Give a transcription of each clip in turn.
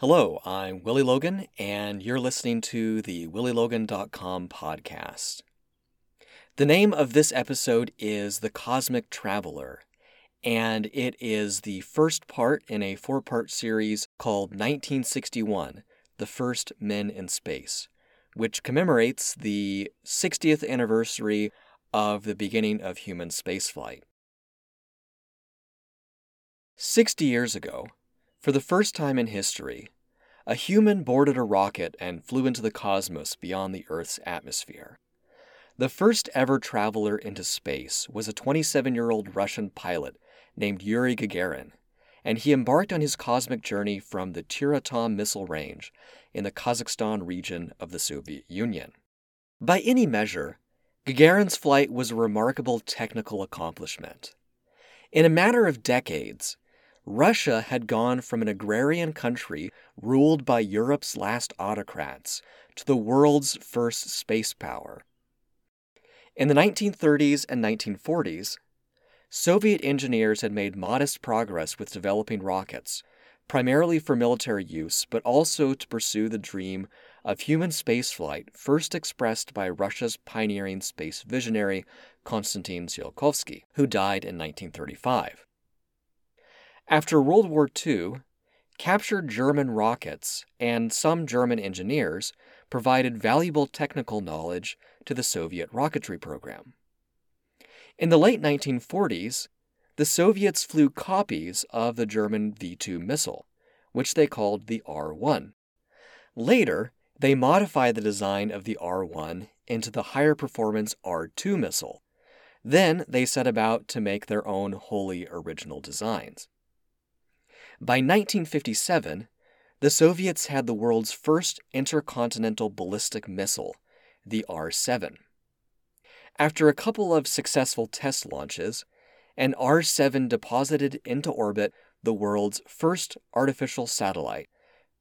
Hello, I'm Willy Logan, and you're listening to the WillyLogan.com podcast. The name of this episode is The Cosmic Traveler, and it is the first part in a four part series called 1961 The First Men in Space, which commemorates the 60th anniversary of the beginning of human spaceflight. 60 years ago, for the first time in history, a human boarded a rocket and flew into the cosmos beyond the Earth's atmosphere. The first ever traveler into space was a 27 year old Russian pilot named Yuri Gagarin, and he embarked on his cosmic journey from the Tyuratam missile range in the Kazakhstan region of the Soviet Union. By any measure, Gagarin's flight was a remarkable technical accomplishment. In a matter of decades, Russia had gone from an agrarian country ruled by Europe's last autocrats to the world's first space power. In the 1930s and 1940s, Soviet engineers had made modest progress with developing rockets, primarily for military use, but also to pursue the dream of human spaceflight first expressed by Russia's pioneering space visionary Konstantin Tsiolkovsky, who died in 1935. After World War II, captured German rockets and some German engineers provided valuable technical knowledge to the Soviet rocketry program. In the late 1940s, the Soviets flew copies of the German V 2 missile, which they called the R 1. Later, they modified the design of the R 1 into the higher performance R 2 missile. Then they set about to make their own wholly original designs. By 1957, the Soviets had the world's first intercontinental ballistic missile, the R 7. After a couple of successful test launches, an R 7 deposited into orbit the world's first artificial satellite,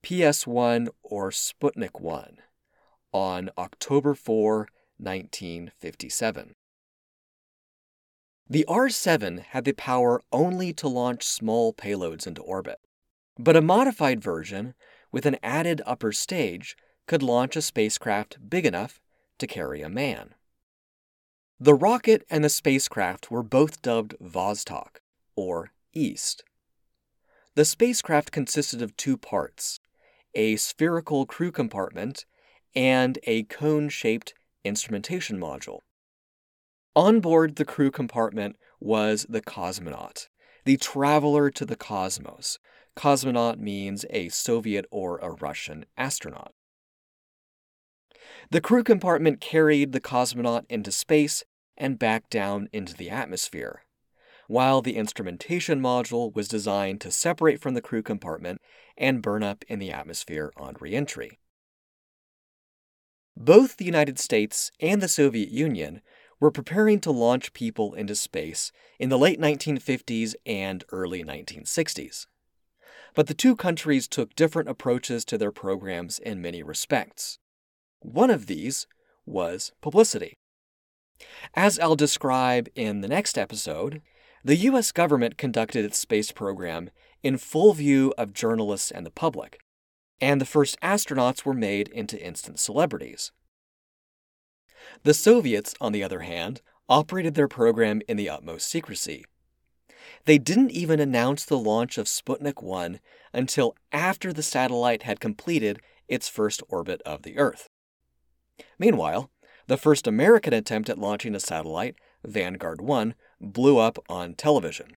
PS 1 or Sputnik 1, on October 4, 1957. The R 7 had the power only to launch small payloads into orbit, but a modified version with an added upper stage could launch a spacecraft big enough to carry a man. The rocket and the spacecraft were both dubbed Vostok, or East. The spacecraft consisted of two parts a spherical crew compartment and a cone shaped instrumentation module. On board the crew compartment was the cosmonaut, the traveler to the cosmos. Cosmonaut means a Soviet or a Russian astronaut. The crew compartment carried the cosmonaut into space and back down into the atmosphere, while the instrumentation module was designed to separate from the crew compartment and burn up in the atmosphere on reentry. Both the United States and the Soviet Union were preparing to launch people into space in the late 1950s and early 1960s. But the two countries took different approaches to their programs in many respects. One of these was publicity. As I'll describe in the next episode, the US government conducted its space program in full view of journalists and the public, and the first astronauts were made into instant celebrities. The Soviets, on the other hand, operated their program in the utmost secrecy. They didn't even announce the launch of Sputnik 1 until after the satellite had completed its first orbit of the Earth. Meanwhile, the first American attempt at launching a satellite, Vanguard 1, blew up on television.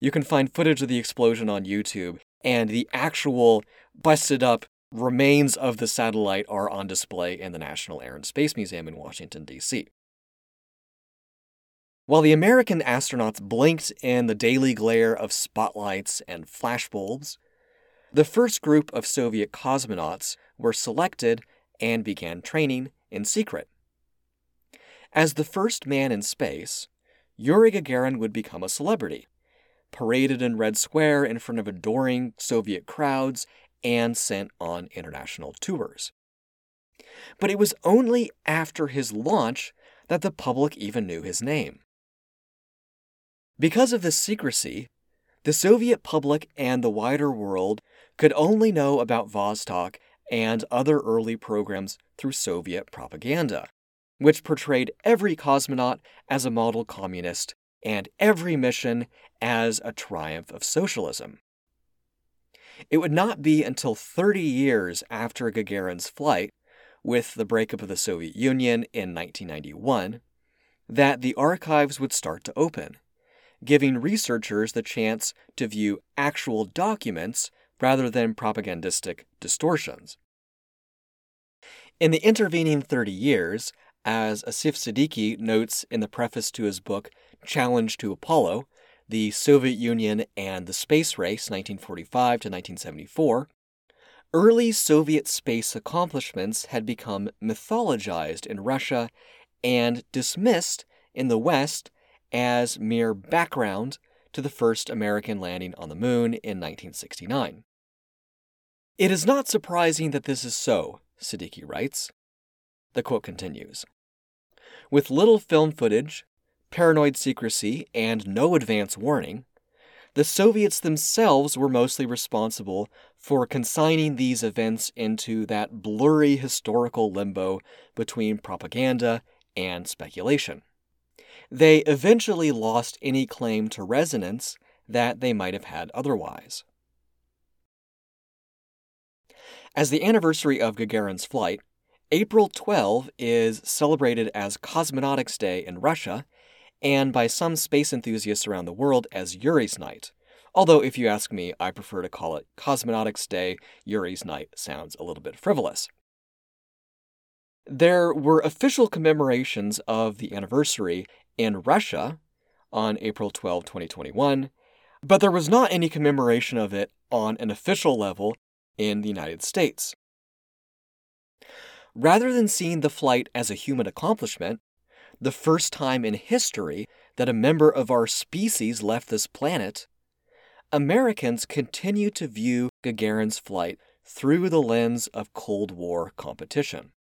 You can find footage of the explosion on YouTube, and the actual busted up remains of the satellite are on display in the National Air and Space Museum in Washington, D.C. While the American astronauts blinked in the daily glare of spotlights and flashbulbs, the first group of Soviet cosmonauts were selected and began training in secret. As the first man in space, Yuri Gagarin would become a celebrity, paraded in Red Square in front of adoring Soviet crowds and sent on international tours. But it was only after his launch that the public even knew his name. Because of this secrecy, the Soviet public and the wider world could only know about Vostok and other early programs through Soviet propaganda, which portrayed every cosmonaut as a model communist and every mission as a triumph of socialism. It would not be until 30 years after Gagarin's flight, with the breakup of the Soviet Union in 1991, that the archives would start to open, giving researchers the chance to view actual documents rather than propagandistic distortions. In the intervening 30 years, as Asif Siddiqui notes in the preface to his book Challenge to Apollo, the Soviet Union and the Space Race, 1945 to 1974, early Soviet space accomplishments had become mythologized in Russia and dismissed in the West as mere background to the first American landing on the moon in 1969. It is not surprising that this is so, Siddiqui writes. The quote continues With little film footage, paranoid secrecy, and no advance warning, the Soviets themselves were mostly responsible for consigning these events into that blurry historical limbo between propaganda and speculation. They eventually lost any claim to resonance that they might have had otherwise. As the anniversary of Gagarin's flight, April 12 is celebrated as Cosmonautics Day in Russia and by some space enthusiasts around the world as Yuri's Night. Although, if you ask me, I prefer to call it Cosmonautics Day. Yuri's Night sounds a little bit frivolous. There were official commemorations of the anniversary in Russia on April 12, 2021, but there was not any commemoration of it on an official level in the United States. Rather than seeing the flight as a human accomplishment, the first time in history that a member of our species left this planet, Americans continue to view Gagarin's flight through the lens of Cold War competition.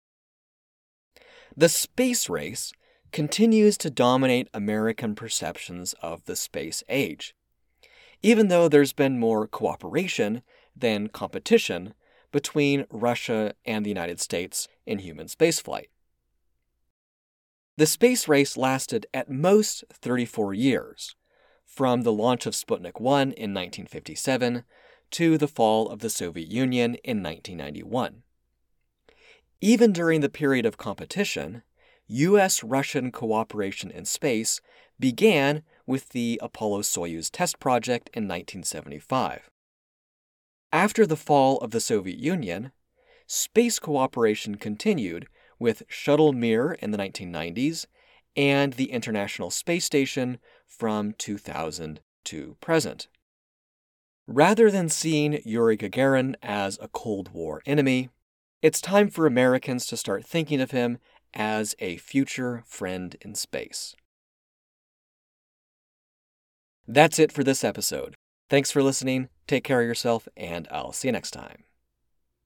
The space race continues to dominate American perceptions of the space age, even though there's been more cooperation than competition between Russia and the United States in human spaceflight. The space race lasted at most 34 years, from the launch of Sputnik 1 in 1957 to the fall of the Soviet Union in 1991. Even during the period of competition, US Russian cooperation in space began with the Apollo Soyuz test project in 1975. After the fall of the Soviet Union, space cooperation continued with Shuttle Mir in the 1990s and the International Space Station from 2000 to present. Rather than seeing Yuri Gagarin as a Cold War enemy, it's time for Americans to start thinking of him as a future friend in space. That's it for this episode. Thanks for listening, take care of yourself, and I'll see you next time.